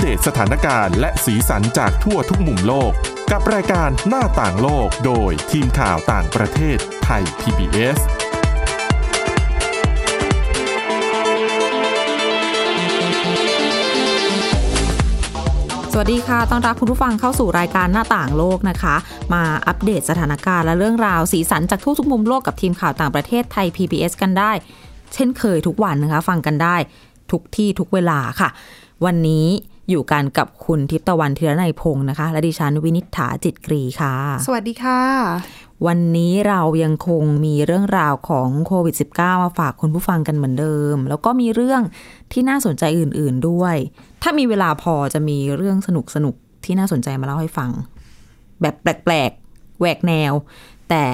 เดตสถานการณ์และสีสันจากทั่วทุกมุมโลก กับรายการหน้าต่างโลกโดยทีมข่าวต่างประเทศไทย PBS สวัสดีค่ะ ต้อนรับคุณผู้ฟังเข้าสู่รายการหน้าต่างโลกนะคะ มาอัปเดตสถานการณ์และเรื่องราวสีสันจากทุกทุกมุมโลกกับทีมข่าวต่างประเทศไทย PBS กันได้ เช่นเคยทุกวันนะคะ ฟังกันได้ ทุกที่ทุกเวลาค่ะ วันนี้ อยู่กันกับคุณทิพย์ตะวันธีรนัยพงศ์นะคะ และดิฉันวินิษฐาจิตกรีค่ะ สวัสดีค่ะ วันนี้เรายังคงมีเรื่องราวของโควิด -19 มาฝากคุณผู้ฟังกันเหมือนเดิม แล้วก็มีเรื่องที่น่าสนใจอื่น ๆด้วย ถ้ามีเวลาพอจะมีเรื่องสนุกสนุกๆที่น่าสนใจมาเล่าให้ฟัง แบบแปลกๆแหวกแนว แต่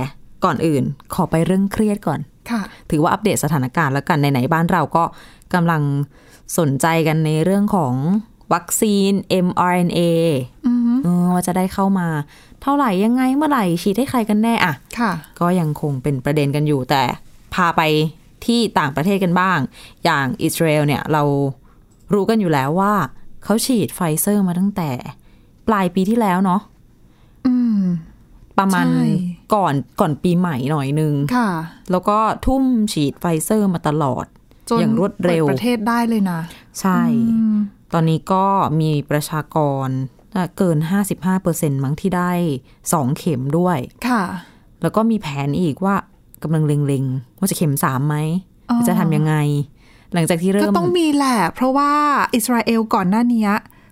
ก่อนอื่นขอไปเรื่องเครียดก่อนค่ะถือว่าอัปเดตสถานการณ์แล้วกันไหนๆบ้านเราก็กำลังสนใจกันในเรื่องของ วัคซีน mRNA เออว่าจะได้เข้ามา เท่าไหร่ยังไงเมื่อไหร่ฉีดให้ใครกันแน่อะค่ะ ก็ยังคงเป็นประเด็นกันอยู่แต่พาไปที่ต่างประเทศกันบ้าง อย่างอิสราเอลเนี่ยเรารู้กันอยู่แล้วว่า เขาฉีดไฟเซอร์มาตั้งแต่ ปลายปีที่แล้วเนาะอืมประมาณใช่ก่อนก่อนปีใหม่หน่อยนึงค่ะแล้วก็ทุ่มฉีดไฟเซอร์มาตลอดจน อย่างรวดเร็วปิประเทศได้เลยนะ ใช่ ตอนนี้ก็มีประชากรเกิน 55%มั้งที่ได้สองเข็มด้วยค่ะ แล้วก็มีแผนอีกว่ากำลังเล็งๆ ว่าจะเข็มสามไหมอ๋อจะทำยังไง หลังจากที่ก็เริ่มต้องมีแหละ เพราะว่าอิสราเอลก่อนหน้านี้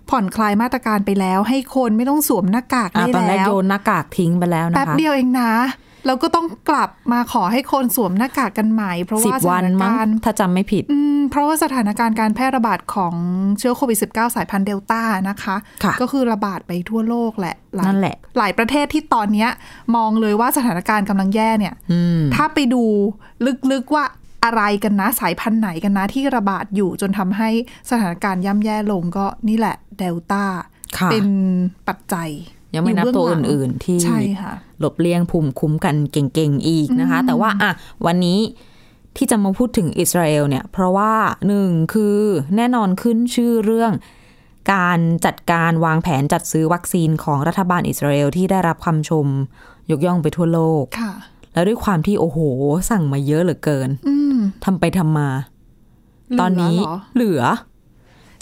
ผ่อนคลายมาตรการไปแล้ว ให้คนไม่ต้องสวมหน้ากากอะได้ตอนแรกแล้วโยนหน้ากากทิ้งไปแล้วนะแป๊บคะเดียวเองนะ แล้วก็ต้องกลับมาขอให้คนสวมหน้ากากกันใหม่ เพราะสิบว่าสวัถานนมั้งการณ์ถ้าจำไม่ผิดอืมเพราะว่าสถานการณ์การแพร่ระบาดของเชื้อโควิด -19 สายพันธุ์เดลต้านะคะค่ะก็คือระบาดไปทั่วโลกแหละายนั่นแหละ หลายประเทศที่ตอนเนี้ยมองเลยว่าสถานการณ์กำลังแย่เนี่ยอืมถ้าไปดูลึกๆว่าอะไรกันนะสายพันธุ์ไหนกันนะที่ระบาดอยู่จนทำให้สถานการณ์ย่ำแย่ลงก็นี่แหละเดลต้าค่ะเป็นปัจจัย ยังไม่นับอตัวเบื้งหลังอื่น ๆ ที่ใช่ค่ะหลบเลี่ยงภูมิคุ้มกันเก่ง ๆ อีกนะคะ แต่ว่าอะวันนี้ที่จะมาพูดถึงอิสราเอลเนี่ย เพราะว่าหนึ่งคือแน่นอนขึ้นชื่อเรื่องการจัดการวางแผนจัดซื้อวัคซีนของรัฐบาลอิสราเอลที่ได้รับคำชมยกย่องไปทั่วโลก ค่ะ แล้วด้วยความที่โอ้โห สั่งมาเยอะเหลือเกินอืมทำไปทำมา ตอนนี้เหลืเหรอ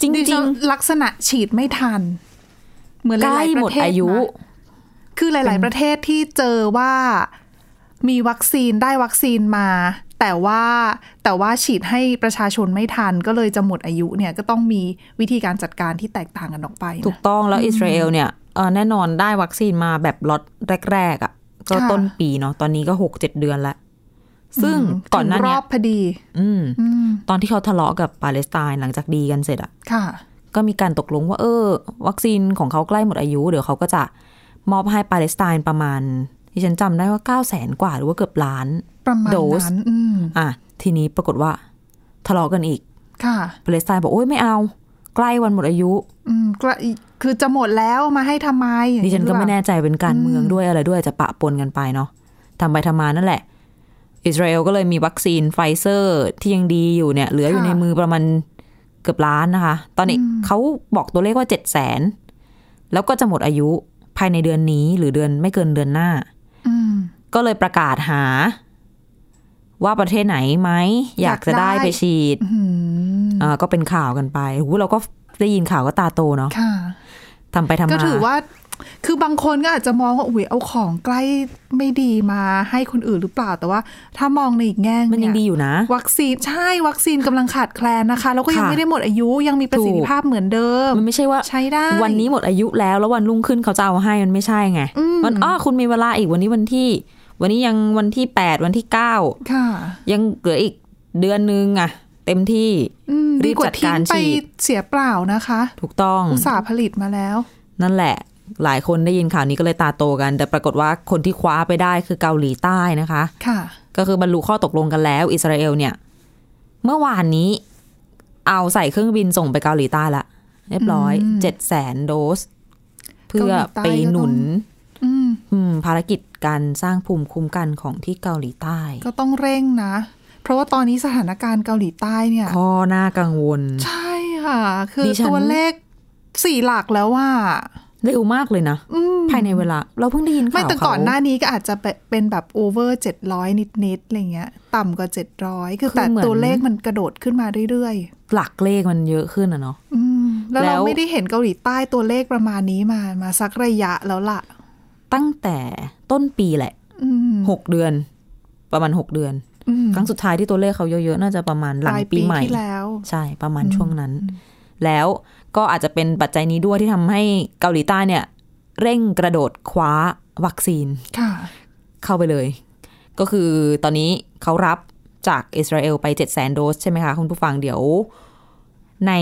เหลือจดิริฉังนลักษณะฉีดไม่ทัน เหมือนๆหใกล้ลายๆปหมดระเทศอายุนะคือหลาย ๆ ประเทศที่เจอว่ามีวัคซีนได้วัคซีนมา แต่ว่าแต่ว่าฉีดให้ประชาชนไม่ทันก็เลยจะหมดอายุเนี่ยก็ต้องมีวิธีการจัดการที่แตกต่างกันออกไปนะถูกต้องแล้วอิสราเอลเนี่ยเอ่อแน่นอนได้วัคซีนมาแบบล็อตแรก ๆอะก็ค่ะต้นปีเนาะตอนนี้ก็หกเจ็ดเดือนแล้วซึ่งก่อนหน้าถึงรเนี้อยบพอดีอืมอืมตอนที่เขาทะเลาะกับปาเลสไตน์หลังจากดีกันเสร็จอะค่ะ ก็มีการตกลงว่า เออ วัคซีนของเขาใกล้หมดอายุ เดี๋ยวเขาก็จะมอบให้ปาเลสไตน์ประมาณ ที่ฉันจำได้ว่าเก้าแสนกว่าหรือว่าเกือบล้านประมาณโดสนั้นอืมอะทีนี้ปรากฏว่า ทะเลาะกันอีก ค่ะปาเลสไตน์บอกโอ๊ยไม่เอา ใกล้วันหมดอายุ อืมก็คือจะหมดแล้วมาให้ทำไมอย่างดิฉันก็ไม่หรือเปล่าแน่ใจเป็นการเมืองด้วยอะไรด้วยจะปะปนกันไปเนาะทำไปทำมานั่นแหละ อิสราเอลก็เลยมีวัคซีนไฟเซอร์ที่ยังดีอยู่เนี่ย เหลืออยู่ในมือประมาณ เกือบล้านนะคะ ตอนนี้เขาบอกตัวเลขว่าเจ็ดแสนแล้วก็จะหมดอายุภายในเดือนนี้หรือเดือนไม่เกินเดือนหน้าอืมก็เลยประกาศหา ว่าประเทศไหนไหมอยากจะได้อยากได้ไปฉีดอืมอ่าก็เป็นข่าวกันไปหูเราก็ได้ยินข่าวก็ตาโตเนาะค่ะทำไปทำมาก็ถือว่า คือบางคนก็อาจจะมองว่าอุ้ยเอาของใกล้ไม่ดีมาให้คนอื่นหรือเปล่า แต่ว่าถ้ามองในอีกแง่มันยังเดีอยู่นะ วัคซีนใช่วัคซีนกำลังขาดแคลนนะคะ แล้วก็ยังค่ะไม่ได้หมดอายุยังมีประสิทธิภาพเหมือนเดิม มันไม่ใช่ว่าใช้ได้ วันนี้หมดอายุแล้วแล้ววันรุ่งขึ้นเขาจะเอาให้มันไม่ใช่ไงอืมมันอ้อคุณมีเวลาอีกวันนี้วันที่ วันนี้ยังวันที่แปดวันที่เก้าค่ะยังเหลืออีกเดือนนึงอะเต็มที่อืมรีดีบกว่าจัดทิ้กางรไปฉีดเสียเปล่านะคะ ถูกต้องอุตสาห์ผลิตมาแล้ว นั่นแหละ หลายคนได้ยินข่าวนี้ก็เลยตาโตกัน แต่ปรากฏว่าคนที่คว้าไปได้คือเกาหลีใต้นะคะ ค่ะ ก็คือบรรลุข้อตกลงกันแล้ว อิสราเอลเนี่ย เมื่อวานนี้ เอาใส่เครื่องบินส่งไปเกาหลีใต้ละเรียบร้อยอืมเจ็ดแสนโดส เพื่อเกาหลีใต้ไปหนุนอืมอืมภารกิจการสร้างภูมิคุ้มกันของที่เกาหลีใต้ ก็ต้องเร่งนะ เพราะว่าตอนนี้สถานการณ์เกาหลีใต้เนี่ยข้อน่ากังวล ใช่ค่ะ คือดิฉันตัวเลขสี่หลักแล้วว่า เร็วมากเลยนะภายในเวลา เราเพิ่งได้ยินข่าวไม่แต่ก่อนเขาหน้านี้ก็อาจจะเป็นแบบโอเวอร์เจ็ดร้อยนิดๆอะไรเงี้ย ต่ำกว่าเจ็ดร้อยคือแต่ตัวเลขมันกระโดดขึ้นมาเรื่อยหลักเลขมันเยอะขึ้นอะเนาะๆอืมแล้วแล้เราวไม่ได้เห็นเกาหลีใต้ตัวเลขประมาณนี้มามาสักระยะแล้วล่ะ ตั้งแต่ต้นปีแหละอืมหกเดือน ประมาณหกเดือนอืมครั้งสุดท้ายที่ตัวเลขเขาเยอะๆ น่าจะประมาณหลังปลายปีใหม่ที่แล้วใช่ประมาณช่วงนั้น แล้ว ก็อาจจะเป็นปัจจัยนี้ด้วยที่ทำให้เกาหลีใต้เนี่ย เร่งกระโดดคว้าวัคซีนค่ะเข้าไปเลย ก็คือตอนนี้เขารับจากอิสราเอลไป7 0 0 0 0 0โดสใช่ไหมคะ คุณผู้ฟังเดี๋ยว ใน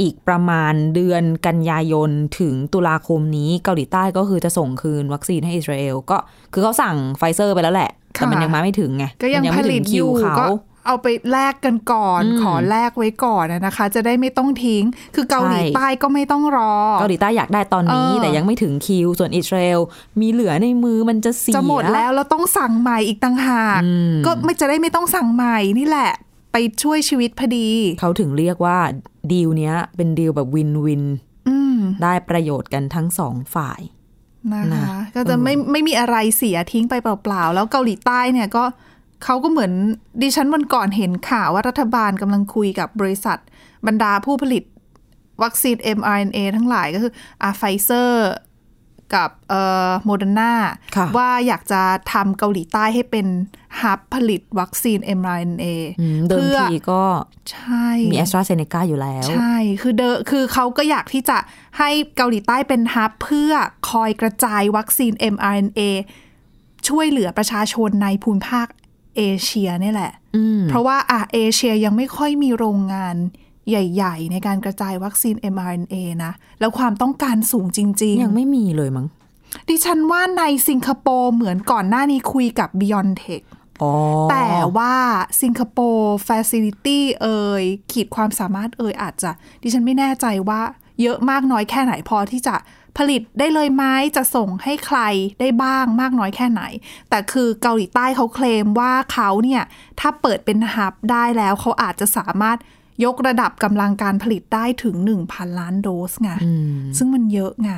อีกประมาณเดือนกันยายนถึงตุลาคมนี้เกาหลีใต้ก็คือจะส่งคืนวัคซีนให้อิสราเอลก็คือเขาสั่งไฟเซอร์ไปแล้วแหละ แต่มันค่ะยังมาไม่ถึงไงก็ยังมันผไม่ลิถึตงอคิวยู่เขาก็ เอาไปแลกกันก่อนอืมขอแลกไว้ก่อนนะนะคะ จะได้ไม่ต้องทิ้ง คือเกาหลีใช่ใต้ก็ไม่ต้องรอ เกาหลีใต้อยากได้ตอนนี้เออแต่ยังไม่ถึงคิว ส่วนอิสราเอลมีเหลือในมือมันจะเสียจะหมดแล้วแล้วต้องสั่งใหม่อีกต่างหากอืมก็ไม่จะได้ไม่ต้องสั่งใหม่นี่แหละ ไปช่วยชีวิตพอดี เขาถึงเรียกว่าดีลเนี้ย เป็นดีลแบบวินวินอืมได้ประโยชน์กันทั้งสองฝ่ายนะคะนะก็จะไม่ไม่มีอะไรเสียทิ้งไปเปล่าๆ แล้วเกาหลีใต้เนี่ยก็ เขาก็เหมือนดิฉันวันก่อนเห็นข่าวว่ารัฐบาลกำลังคุยกับบริษัท บรรดาผู้ผลิตวัคซีน mRNA ทั้งหลายก็คืออาไฟเซอร์กับเอ่อโมเดอร์นาค่ะว่าอยากจะทำเกาหลีใต้ให้เป็น hub ผลิตวัคซีน mRNA อืมเดิมพื่อทีก็ใช่มีแอสตราเซเนกาอยู่แล้ว ใช่ คือเดอคือเขาก็อยากที่จะให้เกาหลีใต้เป็น hub เพื่อคอยกระจายวัคซีน mRNA ช่วยเหลือประชาชนในภูมิภาค เอเชียเนี่ยแหละอืมเพราะว่าอะเอเชียยังไม่ค่อยมีโรงงานใหญ่ ๆ ในการกระจายวัคซีน mRNA นะ แล้วความต้องการสูงจริงยังไม่มีเลยมั้งๆดิฉันว่าในสิงคโปร์เหมือนก่อนหน้านี้คุยกับ BioNTech อ๋อแต่ว่าสิงคโปร์ Facility เอ่ยขีดความสามารถเอ่ยอาจจะ ดิฉันไม่แน่ใจว่า เยอะมากน้อยแค่ไหนพอที่จะผลิตได้เลยไหมจะส่งให้ใครได้บ้างมากน้อยแค่ไหน แต่คือเกาหลีใต้เขาเคลมว่าเขาเนี่ยถ้าเปิดเป็นฮับได้แล้วเขาอาจจะสามารถยกระดับกำลังการผลิตได้ถึง 1,000 ล้านโดสไงอืมซึ่งมันเยอะไง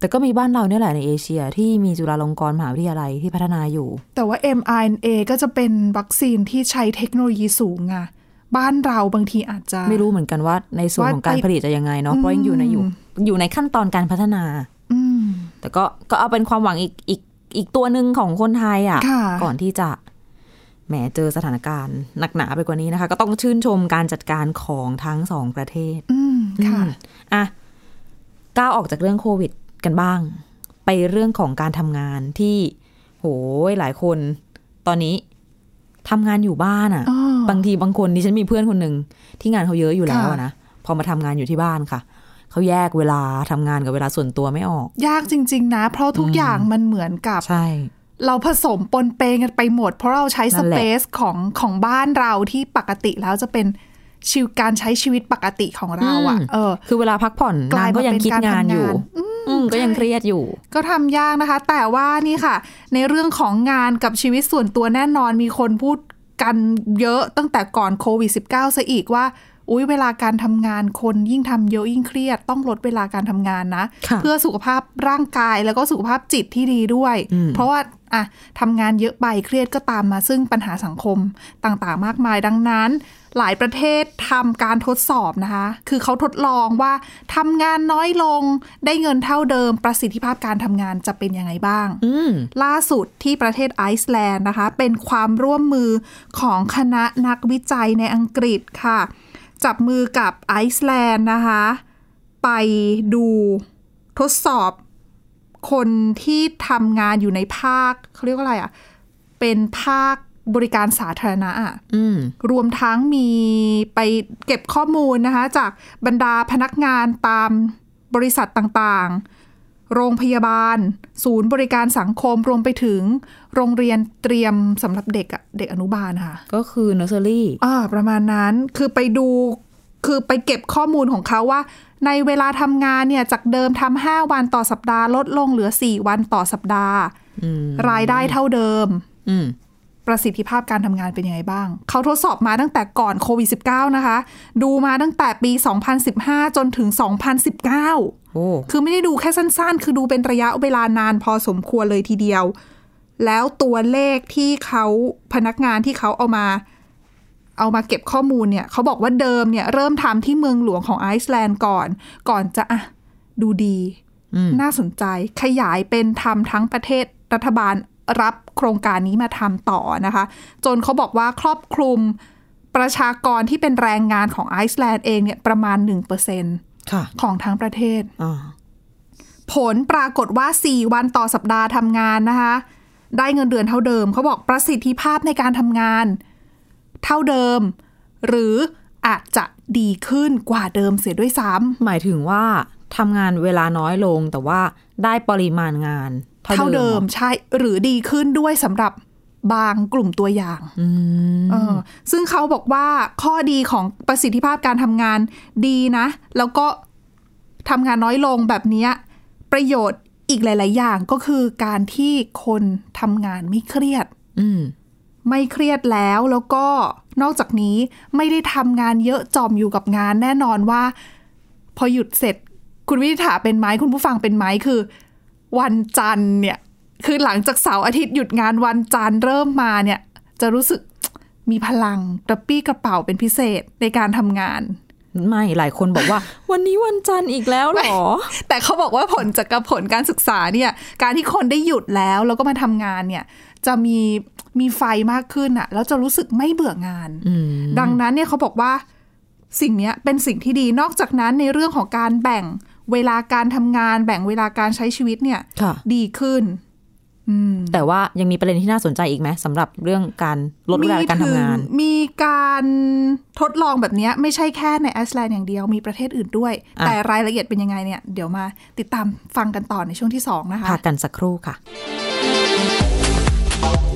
แต่ก็มีบ้านเราเนี่ยแหละในเอเชียที่มีจุฬาลงกรณ์มหาวิทยาลัยที่พัฒนาอยู่ แต่ว่า mRNA ก็จะเป็นวัคซีนที่ใช้เทคโนโลยีสูงไง บ้านเราบางทีอาจจะ ไม่รู้เหมือนกันว่า ในส่วนของการว่าไปผลิตจะยังไงเนาะเพราะยังอยู่ในอยู่อยู่ในขั้นตอนการพัฒนาอืมแต่ก็ก็เอาเป็นความหวังอีกอีกอีกตัวหนึ่งของคนไทยอะ่ะค่ะ ก่อนที่จะแหมเจอสถานการณ์หนักหนาไปกว่านี้นะคะ ก็ต้องชื่นชมการจัดการของทั้งสองประเทศอืมค่ะอืมอะก้าวออกจากเรื่องโควิดกันบ้าง ไปเรื่องของการทำงานที่ โหยหลายคน ตอนนี้ทำงานอยู่บ้านอะ่ะอ๋อ บางทีบางคนดิฉันมีเพื่อนคนหนึ่งที่งานเขาเยอะอยู่แล้วอะค่ะนะพอมาทำงานอยู่ที่บ้านค่ะเขาแยกเวลาทำงานกับเวลาส่วนตัวไม่ออก ยากจริง ๆ นะ เพราะทุกอย่างมันเหมือนกับใช่เราผสมปนเปกันไปหมด เพราะเราใช้นั่สนแหละเปซของของบ้านเราที่ปกติแล้วจะเป็นชีวการใช้ชีวิตปกติของเราอะ่ะ เออ คือเวลาพักผ่อนกลายนางก็ยังคิดงานอยู่มาเป็นการทำงานอืมก็ยังเครียดอยู่ ก็ทำยากนะคะ แต่ว่านี่ค่ะ ในเรื่องของงานกับชีวิตส่วนตัวแน่นอนมีคนพูด กันเยอะตั้งแต่ก่อนโควิด -19 ซะอีกว่า อุ้ยเวลาการทำงานคนยิ่งทำเยอะยิ่งเครียด ต้องลดเวลาการทำงานนะค่ะเพื่อสุขภาพร่างกายแล้วก็สุขภาพจิตที่ดีด้วยอืมเพราะว่า อะทำงานเยอะไปเครียดก็ตามมาซึ่งปัญหาสังคมต่างๆ มากมายดังนั้น หลายประเทศทำการทดสอบนะคะ คือเขาทดลองว่าทำงานน้อยลงได้เงินเท่าเดิมประสิทธิภาพการทำงานจะเป็นยังไงบ้างอืมล่าสุดที่ประเทศไอซ์แลนด์นะคะ เป็นความร่วมมือของคณะนักวิจัยในอังกฤษค่ะ จับมือกับไอซ์แลนด์นะคะ ไปดูทดสอบ คนที่ทำงานอยู่ในภาคเขาเรียกว่าอะไรอะ่ะ เป็นภาคบริการสาธารณะอะอืมรวมทั้งมีไปเก็บข้อมูลนะคะ จากบรรดาพนักงานตามบริษัทต่างๆ โรงพยาบาล ศูนย์บริการสังคมรวมไปถึง โรงเรียนเตรียมสำหรับเด็กอะเด็กอนุบาลค่ะ ก็คือเนอร์เซอรี่อ่าประมาณนั้นคือไปดูคือไปเก็บข้อมูลของเขาว่า ในเวลาทำงานเนี่ยจากเดิมทำห้าวันต่อสัปดาห์ลดลงเหลือ4วันต่อสัปดาห์อืมรายได้เท่าเดิมอืมประสิทธิภาพการทำงานเป็นยังไงบ้าง เขาทดสอบมาตั้งแต่ก่อนโควิด -19 นะคะ ดูมาตั้งแต่ปี 2015 จนถึง 2019โอ้คือไม่ได้ดูแค่สั้นๆ คือดูเป็นระยะเวลานานพอสมควรเลยทีเดียว แล้วตัวเลขที่เขาพนักงานที่เขาเอามา เอามาเก็บข้อมูลเนี่ยเขาบอกว่าเดิมเนี่ยเริ่มทำที่เมืองหลวงของไอซ์แลนด์ก่อน ก่อนจะอะดูดี น่าสนใจขยายเป็นทำทั้งประเทศรัฐบาลรับโครงการนี้มาทำต่อนะคะ จนเขาบอกว่าครอบคลุมประชากรที่เป็นแรงงานของไอซ์แลนด์เองเนี่ยประมาณ1%ค่ะของทั้งประเทศอ่าผลปรากฏว่า 4 วันต่อสัปดาห์ทำงานนะคะ ได้เงินเดือนเท่าเดิม เขาบอกประสิทธิภาพในการทำงาน เท่าเดิม หรืออาจจะดีขึ้นกว่าเดิมเสียด้วยซ้หมายถึงว่าทำงานเวลาน้อยลงแต่ว่าได้ปริมาณงานำเท่าเท่าเดิเดิมมใช่หรือดีขึ้นด้วยสำหรับบางกลุ่มตัวอย่างอืมเออซึ่งเขาบอกว่าข้อดีของประสิทธิภาพการทำงานดีนะ แล้วก็ทำงานน้อยลงแบบเนี้ยประโยชน์อีกหลาย ๆ อย่างก็คือการที่คนทำงานไม่เครียดอืม ไม่เครียดแล้วแล้วก็นอกจากนี้ไม่ได้ทำงานเยอะจอมอยู่กับงานแน่นอนว่า พอหยุดเสร็จคุณวิถาเป็นไหมคุณผู้ฟังเป็นไหมคือ วันจันทร์เนี่ยคือหลังจากเสาร์อาทิตย์หยุดงานวันจันทร์เริ่มมาเนี่ย จะรู้สึกมีพลังกระปี้กระเป๋าเป็นพิเศษในการทำงาน ไม่หลายคนบอกว่า วันนี้วันจันทร์อีกแล้วเหรอ แต่เขาบอกว่าผลจากผลการศึกษาเนี่ย การที่คนได้หยุดแล้วแล้วก็มาทำงานเนี่ย จะมีมีไฟมากขึ้นอะแล้วจะรู้สึกไม่เบื่องานอืมดังนั้นเนี่ยเขาบอกว่าสิ่งเนี้ยเป็นสิ่งที่ดีนอกจากนั้นในเรื่องของการแบ่งเวลาการทำงาน แบ่งเวลาการใช้ชีวิตเนี่ยค่ะดีขึ้นอืมแต่ว่ายังมีประเด็นที่น่าสนใจอีกไหมสำหรับเรื่องการลดเวลาการทำงาน มีถึมีการทดลองแบบเนี้ยไม่ใช่แค่ในไอซ์แลนด์อย่างเดียวมีประเทศอื่นด้วยอะแต่รายละเอียดเป็นยังไงเนี่ย เดี๋ยวมาติดตามฟังกันต่อในช่วงที่ 2 นะคะพักกันสักครู่ค่ะ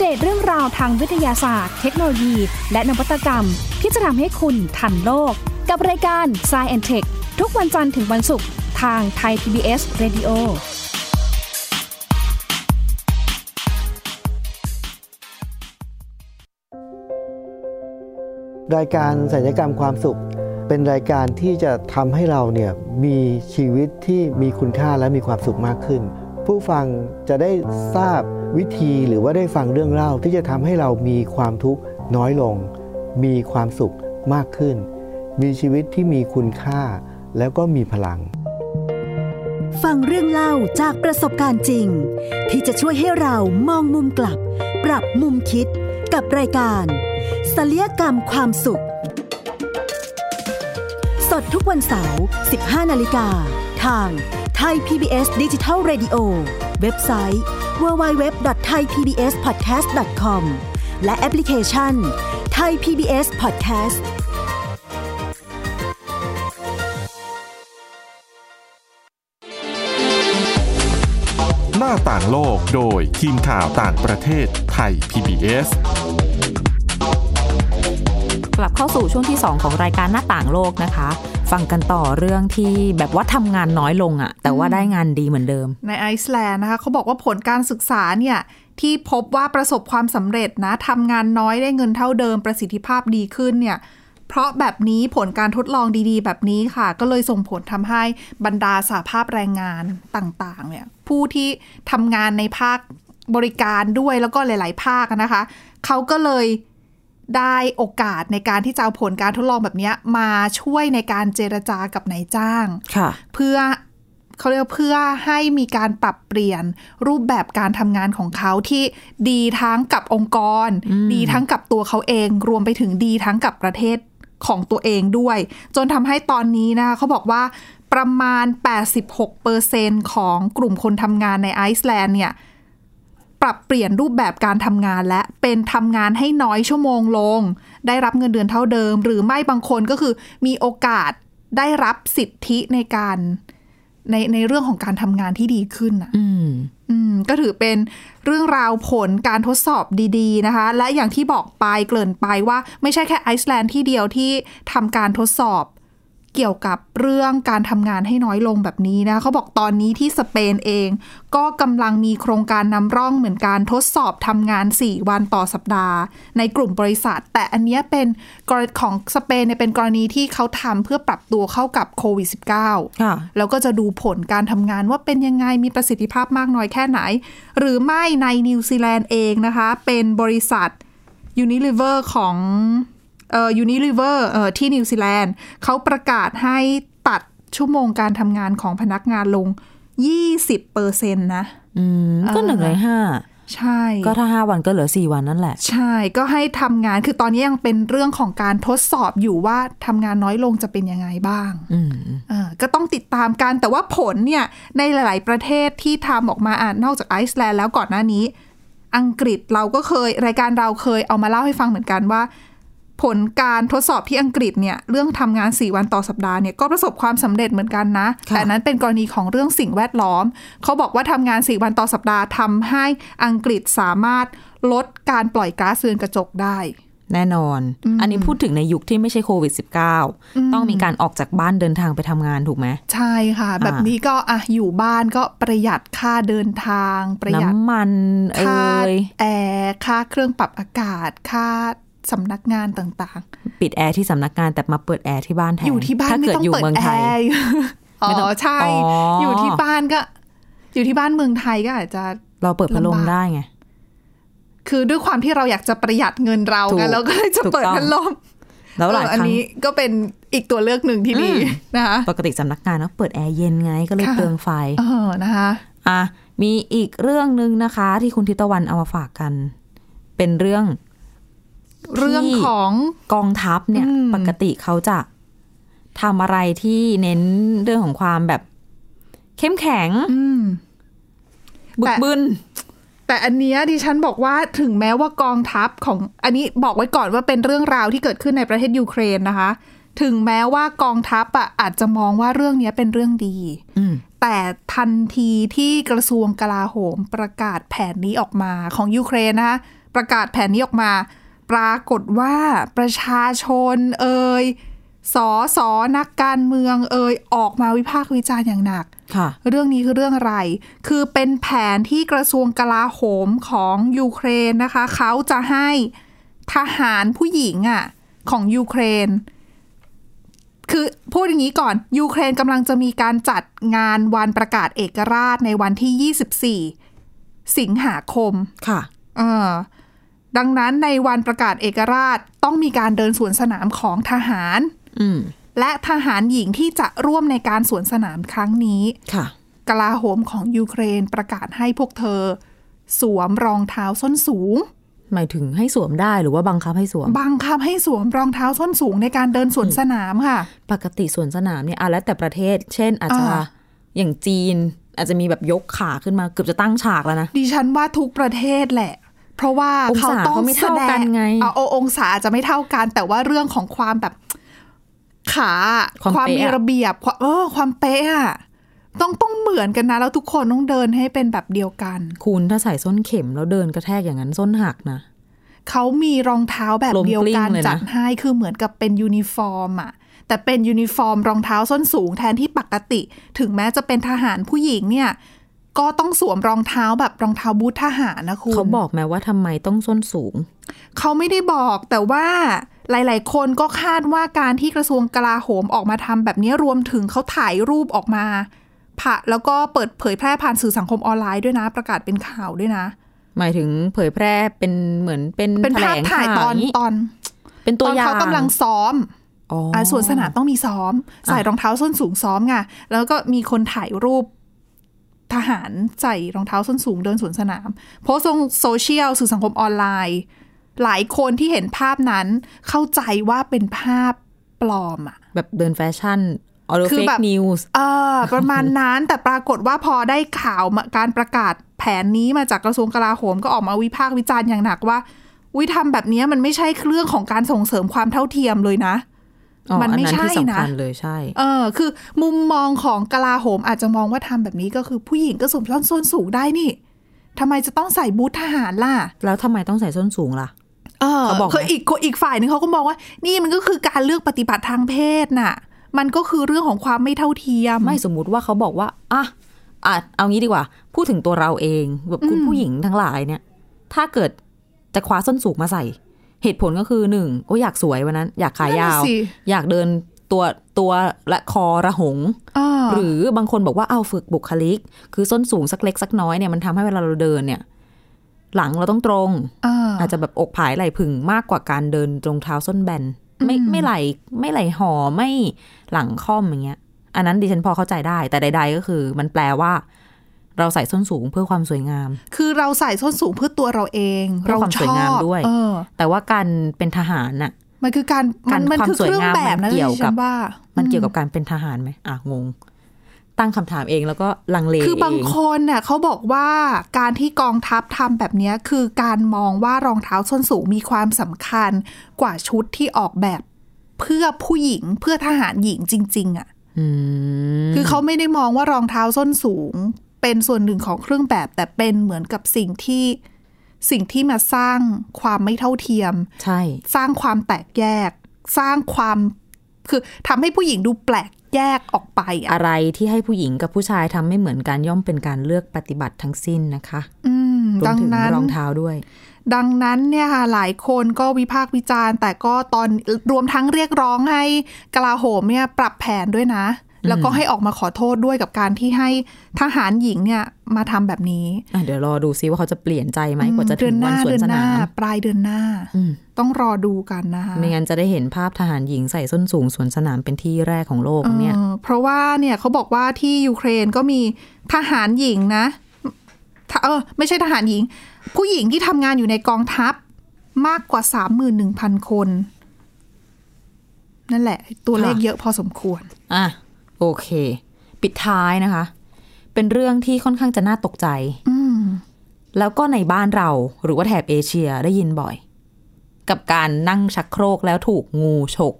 เดตเรื่องราวทางวิทยาศาสตร์ เทคโนโลยี และนวัตกรรม ที่จะทำให้คุณทันโลก กับรายการ s c i e n t e c h ทุกวันจันทร์ถึงวันศุกร์ทางไทย PBS Radio รายการสัญญกรรมความสุข เป็นรายการที่จะทำให้เราเนี่ยมีชีวิตที่มีคุณค่าและมีความสุขมากขึ้น ผู้ฟังจะได้ทราบวิธีหรือว่าได้ฟังเรื่องเล่าที่จะทำให้เรามีความทุกข์น้อยลง มีความสุขมากขึ้น มีชีวิตที่มีคุณค่า แล้วก็มีพลัง ฟังเรื่องเล่าจากประสบการณ์จริง ที่จะช่วยให้เรามองมุมกลับ ปรับมุมคิดกับรายการศัลยกรรมความสุข สดทุกวันเสาร์ 15 นาฬิกา ทาง ทย PBS Digital Radio เว็บไซต์ www.thaipbspodcast.com และแอปพลิเคชัน Thai PBS Podcast หน้าต่างโลกโดยทีมข่าวต่างประเทศไทย PBS กลับเข้าสู่ช่วงที่ 2 ของรายการหน้าต่างโลกนะคะ ฟังกันต่อเรื่องที่แบบว่าทำงานน้อยลงอะแต่ว่าได้งานดีเหมือนเดิม ในไอซ์แลนด์นะคะเขาบอกว่าผลการศึกษาเนี่ยที่พบว่าประสบความสำเร็จนะทำงานน้อยได้เงินเท่าเดิมประสิทธิภาพดีขึ้นเนี่ยเพราะแบบนี้ผลการทดลองดีๆ แบบนี้ค่ะ ก็เลยส่งผลทำให้บรรดาสาภาพแรงงานต่างๆเนี่ยผู้ที่ทำงานในภาคบริการด้วยแล้วก็หลาย ๆ ภาคนะคะ เขาก็เลย ได้โอกาสในการที่จะเอาผลการทดลองแบบเนี้ยมาช่วยในการเจรจากับนายจ้างค่ะเพื่อเขาเรียกว่าเพื่อให้มีการปรับเปลี่ยนรูปแบบการทำงานของเขาที่ดีทั้งกับองค์กร ดีทั้งกับตัวเขาเอง รวมไปถึงดีทั้งกับประเทศของตัวเองด้วย จนทำให้ตอนนี้นะคะเขาบอกว่าประมาณ 86%ของกลุ่มคนทำงานในไอซ์แลนด์เนี่ย ปรับเปลี่ยนรูปแบบการทำงานและเป็นทำงานให้น้อยชั่วโมงลง ได้รับเงินเดือนเท่าเดิม หรือไม่บางคนก็คือมีโอกาสได้รับสิทธิในการในในเรื่องของการทำงานที่ดีขึ้นอะอืมอืมก็ถือเป็นเรื่องราวผลการทดสอบดีๆนะคะ และอย่างที่บอกไปเกริ่นไปว่าไม่ใช่แค่ไอซ์แลนด์ที่เดียวที่ทำการทดสอบ เกี่ยวกับเรื่องการทำงานให้น้อยลงแบบนี้นะเขาบอกตอนนี้ที่สเปนเอง ก็กำลังมีโครงการนำร่องเหมือนการทดสอบทำงาน 4 วันต่อสัปดาห์ ในกลุ่มบริษัท แต่อันเนี้ยเป็นกรณีของสเปนเนี่ยเป็นกรณีที่เขาทำเพื่อปรับตัวเข้ากับโควิด -19 ค่ะแล้วก็จะดูผลการทำงานว่าเป็นยังไงมีประสิทธิภาพมากน้อยแค่ไหน หรือไม่ในนิวซีแลนด์เองนะคะ เป็นบริษัท Unilever ของ เอ่อ Unilever เอ่อที่นิวซีแลนด์เขาประกาศให้ตัดชั่วโมงการทำงานของพนักงานลง 20เปอร์เซ็นต์นะอืมก็เออหนึ่งในห้าใช่ ก็ถ้าห้าวันก็เหลือสี่วันนั่นแหละ ใช่ก็ให้ทำงานคือตอนนี้ยังเป็นเรื่องของการทดสอบอยู่ว่าทำงานน้อยลงจะเป็นยังไงบ้างอืมอ่าก็ต้องติดตามกันแต่ว่าผลเนี่ยในหลาย ๆ ประเทศที่ทำออกมาอ่านอกจากไอซ์แลนด์แล้วก่อนหน้านี้ อังกฤษเราก็เคยรายการเราเคยเอามาเล่าให้ฟังเหมือนกันว่า ผลการทดสอบที่อังกฤษเนี่ยเรื่องทำงาน 4 วันต่อสัปดาห์เนี่ยก็ประสบความสำเร็จเหมือนกันนะค่ะแต่นั้นเป็นกรณีของเรื่องสิ่งแวดล้อม เขาบอกว่าทำงาน 4 วันต่อสัปดาห์ทำให้อังกฤษสามารถลดการปล่อยก๊าซเรือนกระจกได้แน่นอน อันนี้พูดถึงในยุคที่ไม่ใช่โควิด -19 ต้องมีการออกจากบ้านเดินทางไปทำงานถูกไหม ใช่ค่ะ แบบนี้ก็อะอยู่บ้านก็ประหยัดค่าเดินทาง ประหยัดน้ำมันเอ่ค่ายแอร์ค่าเครื่องปรับอากาศ ค่า สำนักงานต่างปิดแอร์ที่สำนักงานแต่มาเปิดแอร์ที่บ้านแทๆนอยู่ที่บ้านถ้าไม่เกิดต้องอยู่เปิดเมืองแอไทยร์อ๋ไม่ต้องอใช่อ๋อออยู่ที่บ้านก็ อยู่ที่บ้านเมืองไทยก็อาจจะเราเปิดพัดลมลำบากได้ไง คือด้วยความที่เราอยากจะประหยัดเงินเราถูไงกเราก็เลยจะถูกเปิดต้องพัดลมแล้วหลายเออคอันรั้งนี้ก็เป็นอีกตัวเลือกหนึ่งที่ดีนะคะปกติสำนักงานเขาเปิดแอร์เย็นไงก็เลยค่ะเปลืองไฟเออนะคะอะมีอีกเรื่องหนึ่งนะคะ ที่คุณทิตวันเอามาฝากกัน เป็นเรื่อง เรื่องของกองทัพเนี่ยอืมปกติเขาจะทำอะไรที่เน้นเรื่องของความแบบ เข้มแข็งอืมบึแต่กบึนแต่อันเนี้ยดิฉันบอกว่าถึงแม้ว่ากองทัพของอันนี้บอกไว้ก่อนว่าเป็นเรื่องราวที่เกิดขึ้นในประเทศยูเครนนะคะ ถึงแม้ว่ากองทัพอะอาจจะมองว่าเรื่องเนี้ยเป็นเรื่องดีอืมแต่ทันทีที่กระทรวงกลาโหมประกาศแผนนี้ออกมาของยูเครนนะคะประกาศแผนนี้ออกมา ปรากฏว่าประชาชนเอ่ยสอสอนักการเมืองเอ่ยออกมาวิพากษ์วิจารณ์อย่างหนักค่ะเรื่องนี้คือเรื่องอะไร คือเป็นแผนที่กระทรวงกลาโหมของยูเครนนะคะ เขาจะให้ทหารผู้หญิงอะของยูเครน คือพูดอย่างนี้ก่อน ยูเครนกำลังจะมีการจัดงานวันประกาศเอกราชในวันที่ 24 สิงหาคม ค่ะ เออ ดังนั้นในวันประกาศเอกราชต้องมีการเดินสวนสนามของทหารอืมและทหารหญิงที่จะร่วมในการสวนสนามครั้งนี้ค่ะกลาโหมของยูเครนประกาศให้พวกเธอ สวมรองเท้าส้นสูง หมายถึงให้สวมได้หรือว่าบังคับให้สวม บังคับให้สวมรองเท้าส้นสูงในการเดินสวนสนามค่ะ ปกติสวนสนามเนี่ยอะแล้วแต่ประเทศ เช่น อาจจะอ่าอย่างจีน อาจจะมีแบบยกขาขึ้นมาเกือบจะตั้งฉากแล้วนะดิฉันว่าทุกประเทศแหละ เพราะว่าองเขาศาต้องเขาไม่เท่ากันไงเอาเอาองศาอาจจะไม่เท่ากัน แต่ว่าเรื่องของความแบบขาความความเป๊ะมีอะระเบียบความเออความเป๊ะอะต้องต้องเหมือนกันนะ แล้วทุกคนต้องเดินให้เป็นแบบเดียวกัน คุณถ้าใส่ส้นเข็มแล้วเดินกระแทกอย่างนั้นส้นหักนะเขามีรองเท้าแบบลมเดียวกันกลิ้งเลยนะจัดให้คือเหมือนกับเป็นยูนิฟอร์มอะแต่เป็นยูนิฟอร์มรองเท้าส้นสูงแทนที่ปกติ ถึงแม้จะเป็นทหารผู้หญิงเนี่ย ก็ต้องสวมรองเท้าแบบรองเท้าบูททหารนะคุณเขาบอกไหมว่าทำไมต้องส้นสูง เขาไม่ได้บอกแต่ว่าหลาย ๆ คนก็คาดว่าการที่กระทรวงกลาโหมออกมาทำแบบนี้รวมถึงเขาถ่ายรูปออกมาผ่าแล้วก็เปิดเผยแพร่ผ่านสื่อสังคมออนไลน์ด้วยนะ ประกาศเป็นข่าวด้วยนะ หมายถึงเผยแพร่เป็นเหมือนเป็นเป็นแถลภาพงถ่ายตอนข่วย่งงี้ตอน เป็นตัวตอนอย่างเขากำลังซ้อมอ๋อออ่าส่วนสนามต้องมีซ้อม ใส่รองเท้าส้นสูงซ้อมไงแล้วก็มีคนถ่ายรูป ทหารใส่รองเท้าส้นสูงเดินสวนสนามโพสต์ลงโซเชียลสื่อสังคมออนไลน์ หลายคนที่เห็นภาพนั้นเข้าใจว่าเป็นภาพปลอมอะแบบเดินแฟชั่นอหรือคือแบบ fake newsเออประมาณนั้น แต่ปรากฏว่าพอได้ข่าวมาการประกาศแผนนี้มาจากกระทรวงกลาโหมก็ออกมาวิพากษ์วิจารณ์อย่างหนักว่าวิทำแบบนี้มันไม่ใช่เรื่องของการส่งเสริมความเท่าเทียมเลยนะ มันไม่ใช่ที่สำคัญนะเลยใช่ เออ คือ มุมมองของกลาโหมอาจจะมองว่าทำแบบนี้ก็คือผู้หญิงก็สวมส้นส้นสูงได้นี่ทำไมจะต้องใส่บูททหารล่ะ แล้วทำไมต้องใส่ส้นสูงล่ะเออเขาบอกไหมคืออีกอีกฝ่ายหนึ่งเขาก็มองว่า นี่มันก็คือการเลือกปฏิบัติทางเพศน่ะ มันก็คือเรื่องของความไม่เท่าเทียม ไม่สมมุติว่าเขาบอกว่าอะอะเอางี้ดีกว่า พูดถึงตัวเราเองแบบคุณผู้หญิงทั้งหลายเนี่ย ถ้าเกิดจะคว้าส้นสูงมาใส่ เหตุผลก็คือหนึ่งโอ้อยากสวยวันนั้น อยากขายาวนั่นน่ะสิอยากเดินตัวตัวและคอระหงอ่าหรือบางคนบอกว่าเอาฝึกบุคลิก คือส้นสูงสักเล็กสักน้อยเนี่ยมันทำให้เวลาเราเดินเนี่ย หลังเราต้องตรงอ่าอาจจะแบบอกผายไหล่ผึ่งมากกว่าการเดินตรงเท้าส้นแบนไม่ไม่ไหลไม่ไหลห่อไม่หลังค่อมอย่างเงี้ย อันนั้นดิฉันพอเข้าใจได้ แต่ใด ๆ ก็คือ มันแปลว่า เราใส่ส้นสูงเพื่อความสวยงาม คือเราใส่ส้นสูงเพื่อตัวเราเองเพื่อเราความชสวยอบงามด้วยเออแต่ว่าการเป็นทหารน่ะมันคือการมันการมันความคือสวยเครื่องงามแบบมันนะเกี่ยวกับดิฉันว่า มันเกี่ยวกับการเป็นทหารไหมอะงง ตั้งคำถามเองแล้วก็ลังเลคือบางเองคนเนี่ยเขาบอกว่าการที่กองทัพทำแบบเนี้ยคือการมองว่ารองเท้าส้นสูงมีความสำคัญกว่าชุดที่ออกแบบเพื่อผู้หญิงเพื่อทหารหญิงจริง ๆอะอืมคือเขาไม่ได้มองว่ารองเท้าส้นสูง เป็นส่วนหนึ่งของเครื่องแบบ แต่เป็นเหมือนกับสิ่งที่สิ่งที่มาสร้างความไม่เท่าเทียม ใช่ สร้างความแตกแยก สร้างความคือทำให้ผู้หญิงดูแปลกแยกออกไปอะอะไรที่ให้ผู้หญิงกับผู้ชายทำไม่เหมือนกันย่อมเป็นการเลือกปฏิบัติทั้งสิ้นนะคะอืมรวดัมงถึงนั้นรองเท้าด้วย ดังนั้นเนี่ยค่ะหลายคนก็วิพากษ์วิจารณ์ แต่ก็ตอนรวมทั้งเรียกร้องให้กลาโหมเนี่ยปรับแผนด้วยนะ แล้วก็ให้ออกมาขอโทษด้วยกับการที่ให้ทหารหญิงเนี่ยมาทำแบบนี้อะเดี๋ยวรอดูซิว่าเขาจะเปลี่ยนใจไหมกว่าจะเดืถึอนงหวันน้าสวนเดือนสหนาน้ามปลายเดือนหน้าอืมต้องรอดูกันนะคะไม่งั้นจะได้เห็นภาพทหารหญิงใส่ส้นสูงสวนสนามเป็นที่แรกของโลกเนี่ยเออเพราะว่าเนี่ยเขาบอกว่าที่ยูเครนก็มีทหารหญิงนะถ้าเออไม่ใช่ทหารหญิง ผู้หญิงที่ทำงานอยู่ในกองทัพมากกว่าสามหมื่นหนึ่งพันคน นั่นแหละ ตัวเลขค่ะเยอะพอสมควร อะ โอเค ปิดท้ายนะคะ เป็นเรื่องที่ค่อนข้างจะน่าตกใจอืมแล้วก็ในบ้านเราหรือว่าแถบเอเชียได้ยินบ่อย กับการนั่งชักโครกแล้วถูกงูฉก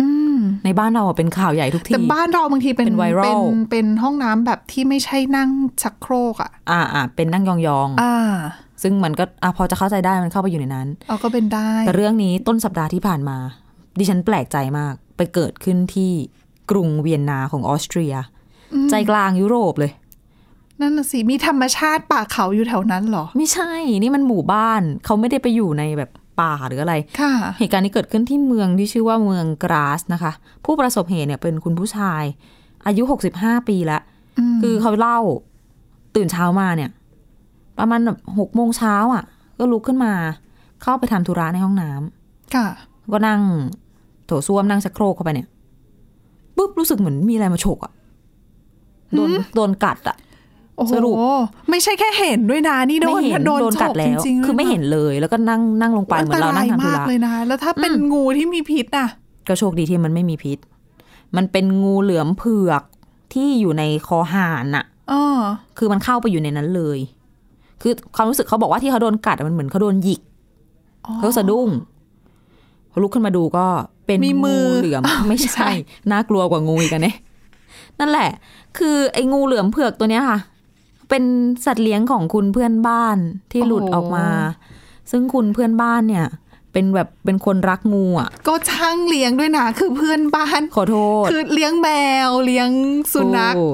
อืมในบ้านเราอะเป็นข่าวใหญ่ทุกทีแต่บ้านเราบางทีเป็นเป็นไวรัลเป็นเป็นห้องน้ำแบบที่ไม่ใช่นั่งชักโครกอะ อ่าอ่าเป็นนั่งยองๆอ่า ซึ่งมันก็อะพอจะเข้าใจได้มันเข้าไปอยู่ในนั้นเอาก็เป็นได้ แต่เรื่องนี้ต้นสัปดาห์ที่ผ่านมา ดิฉันแปลกใจมากไปเกิดขึ้นที่ กรุงเวียนนาของออสเตรีย ใจกลางยุโรปเลย นั่นน่ะสิมีธรรมชาติป่าเขาอยู่แถวนั้นเหรอ ไม่ใช่ นี่มันหมู่บ้าน เขาไม่ได้ไปอยู่ในแบบป่าหรืออะไรค่ะเหตุการณ์นี้เกิดขึ้นที่เมืองที่ชื่อว่าเมืองกราสนะคะ ผู้ประสบเหตุเนี่ยเป็นคุณผู้ชาย อายุ65ปีแล้วคือเขาเล่าตื่นเช้ามาเนี่ย ประมาณแบบหกโมงเช้าอะ ก็ลุกขึ้นมา เข้าไปทำธุระในห้องน้ำค่ะ ก็นั่งโถส้วมนั่งชักโครกเข้าไปเนี่ย ปุ๊บรู้สึกเหมือนมีอะไรมาฉกอะโดนโดนกัดอะโอ้โหสรุปไม่ใช่แค่เห็นด้วยนะนี่โดนไม่เห็นโดนโดนฉกัดกแล้จวริงๆคือไม่เห็นเลย แล้วก็นั่งนั่งลงไปเหมือนเรานั่งทำธุอันตระยมากเลยนะแล้วถ้าเป็นอืมงูที่มีพิษน่ะก็โชคดีที่มันไม่มีพิษ มันเป็นงูเหลือมเผือกที่อยู่ในคอห่านน่ะเออคือมันเข้าไปอยู่ในนั้นเลย คือความรู้สึกเขาบอกว่าที่เขาโดนกัดอะมันเหมือนเขาโดนหยิกเขาสะดุ้งพอลุกขึ้นมาดูก็ เป็นมีมืองูเหลือมไม่ไม่ใช่ใช่ น่ากลัวกว่างูอีกอะเนี่ยนั่นแหละ คือไอ้งูเหลือมเผือกตัวเนี้ยค่ะ เป็นสัตว์เลี้ยงของคุณเพื่อนบ้านที่หลุดออกมา ซึ่งคุณเพื่อนบ้านเนี่ย เป็นแบบเป็นคนรักงูอะ ก็ช่างเลี้ยงด้วยนะคือเพื่อนบ้านขอโทษ คือเลี้ยงแมวเลี้ยงสุนัขโอ้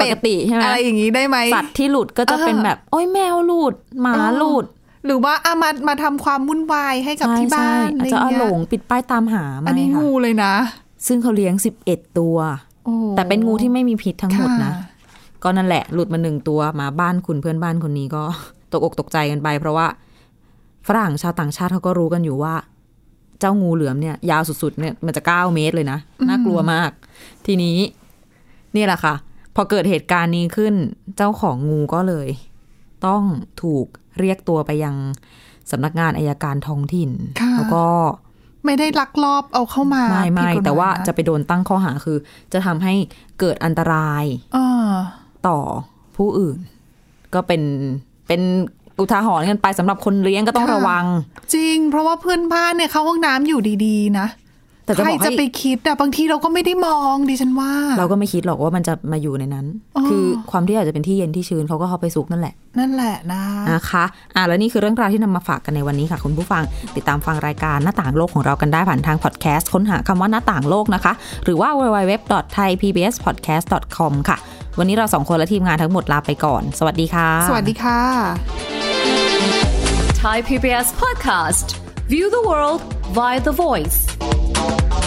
ปกติใช่ไหมอะไรอย่างนี้ได้ไหมสัตว์ที่หลุดก็จะเออเป็นแบบ โอ้ยแมวหลุดหมาเออหลุด หรือว่าอามามาทำความวุ่นวายให้กับที่บ้านใช่อาจจะเอาไรหลเงี้ยงปิดป้ายตามหาอันไม่นี้ค่ะงูเลยนะ ซึ่งเขาเลี้ยงสิบเอ็ดตัวโอ้แต่เป็นงูที่ไม่มีพิษทั้งหมดนะค่ก็นั่นแหละ หลุดมาหนึ่งตัวมาบ้านคุณเพื่อนบ้านคนนี้ก็ตกอกตกใจกันไป เพราะว่าฝรั่งชาวต่างชาติเขาก็รู้กันอยู่ว่า เจ้างูเหลือมเนี่ย ยาวสุดๆเนี่ยมันจะเก้าเมตรเลยนะน่ากลัวมาก ทีนี้นี่แหละค่ะ พอเกิดเหตุการณ์นี้ขึ้น เจ้าของงูก็เลย ต้องถูก เรียกตัวไปยังสำนักงานอายการท้องถิ่นค่ะแล้วก็ไม่ได้ลักลอบเอาเข้ามา ไม่ไม่ผิดกฎหยแต่ว่านะจะไปโดนตั้งข้อหาคือ จะทำให้เกิดอันตรายเออต่อผู้อื่น ก็เป็นเป็นอุทาหรณ์กันไปสำหรับคนเลี้ยงก็ต้องค่ะระวัง จริง เพราะว่าเพื่อนบ้านเนี่ยเข้าห้องน้ำอยู่ดีๆ นะ แต่จะใครบอกจะให้ไปคิดอะบางทีเราก็ไม่ได้มองดิฉันว่า เราก็ไม่คิดหรอกว่ามันจะมาอยู่ในนั้นอ๋อคือความที่อาจจะเป็นที่เย็นที่ชื้นเขาก็เข้าไปซุกนั่นแหละ นั่นแหละนะนะคะอะแล้วนี่คือเรื่องราวที่นำมาฝากกันในวันนี้ค่ะ คุณผู้ฟังติดตามฟังรายการหน้าต่างโลกของเรากันได้ผ่านทางพอดแคสต์ค้นหาคำว่าหน้าต่างโลกนะคะ หรือว่า www.thaipbspodcast.com ค่ะ วันนี้เราสองคนและทีมงานทั้งหมดลาไปก่อน สวัสดีค่ะ สวัสดีค่ะ Thai PBS podcast. View the world via the voice. Thank you.